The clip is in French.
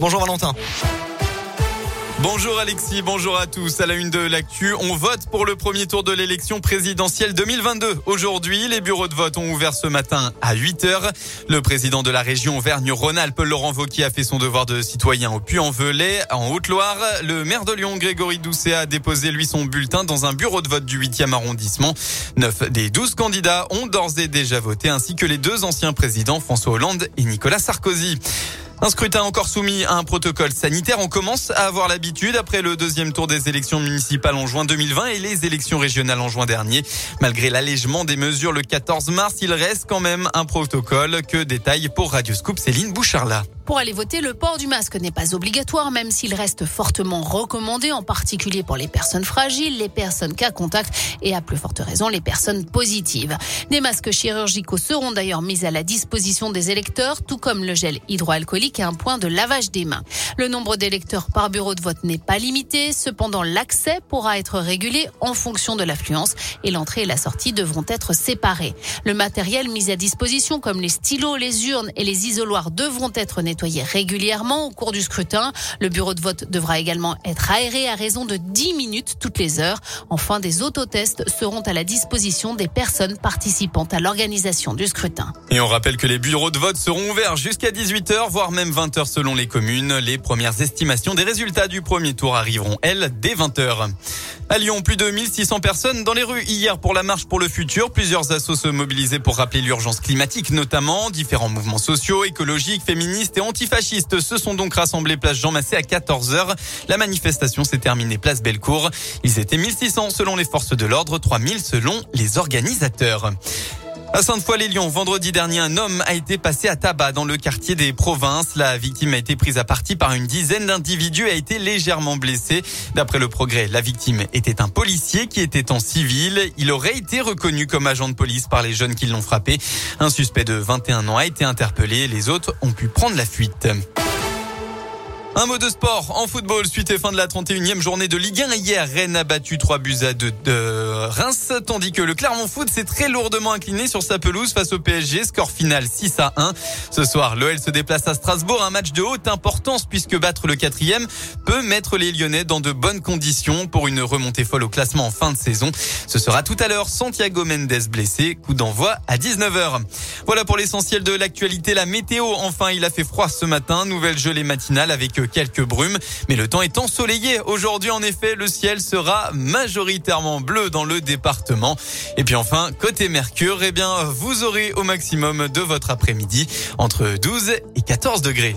Bonjour Valentin. Bonjour Alexis, bonjour à tous. À la une de l'actu, on vote pour le premier tour de l'élection présidentielle 2022. Aujourd'hui, les bureaux de vote ont ouvert ce matin à 8 heures. Le président de la région Auvergne-Rhône-Alpes, Laurent Wauquiez, a fait son devoir de citoyen au Puy-en-Velay, en Haute-Loire. Le maire de Lyon, Grégory Doucet, a déposé lui son bulletin dans un bureau de vote du 8e arrondissement. Neuf des 12 candidats ont d'ores et déjà voté, ainsi que les deux anciens présidents, François Hollande et Nicolas Sarkozy. Un scrutin encore soumis à un protocole sanitaire. On commence à avoir l'habitude après le deuxième tour des élections municipales en juin 2020 et les élections régionales en juin dernier. Malgré l'allègement des mesures le 14 mars, il reste quand même un protocole que détaille pour Radio Scoop Céline Boucharla. Pour aller voter, le port du masque n'est pas obligatoire, même s'il reste fortement recommandé, en particulier pour les personnes fragiles, les personnes cas contact et à plus forte raison les personnes positives. Des masques chirurgicaux seront d'ailleurs mis à la disposition des électeurs, tout comme le gel hydroalcoolique et un point de lavage des mains. Le nombre d'électeurs par bureau de vote n'est pas limité, cependant l'accès pourra être régulé en fonction de l'affluence et l'entrée et la sortie devront être séparés. Le matériel mis à disposition comme les stylos, les urnes et les isoloirs devront être nettoyer régulièrement au cours du scrutin. Le bureau de vote devra également être aéré à raison de 10 minutes toutes les heures. Enfin, des autotests seront à la disposition des personnes participant à l'organisation du scrutin. Et on rappelle que les bureaux de vote seront ouverts jusqu'à 18h, voire même 20h selon les communes. Les premières estimations des résultats du premier tour arriveront, elles, dès 20h. À Lyon, plus de 1600 personnes dans les rues hier pour la marche pour le futur. Plusieurs assos se mobilisaient pour rappeler l'urgence climatique, notamment différents mouvements sociaux, écologiques, féministes et antifascistes se sont donc rassemblés place Jean Massé à 14h. La manifestation s'est terminée place Bellecour. Ils étaient 1600 selon les forces de l'ordre, 3000 selon les organisateurs. À Sainte-Foy-les-Lyons, vendredi dernier, un homme a été passé à tabac dans le quartier des Provinces. La victime a été prise à partie par une dizaine d'individus et a été légèrement blessée. D'après le progrès, la victime était un policier qui était en civil. Il aurait été reconnu comme agent de police par les jeunes qui l'ont frappé. Un suspect de 21 ans a été interpellé. Les autres ont pu prendre la fuite. Un mot de sport en football suite et fin de la 31e journée de Ligue 1 hier. Rennes a battu 3 buts à 2 de Reims tandis que le Clermont Foot s'est très lourdement incliné sur sa pelouse face au PSG. Score final 6 à 1. Ce soir, l'OL se déplace à Strasbourg. Un match de haute importance puisque battre le quatrième peut mettre les Lyonnais dans de bonnes conditions pour une remontée folle au classement en fin de saison. Ce sera tout à l'heure Santiago Mendes blessé. Coup d'envoi à 19h. Voilà pour l'essentiel de l'actualité. La météo, enfin, il a fait froid ce matin. Nouvelle gelée matinale avec quelques brumes. Mais le temps est ensoleillé. Aujourd'hui, en effet, le ciel sera majoritairement bleu dans le département. Et puis enfin, côté Mercure, eh bien, vous aurez au maximum de votre après-midi entre 12 et 14 degrés.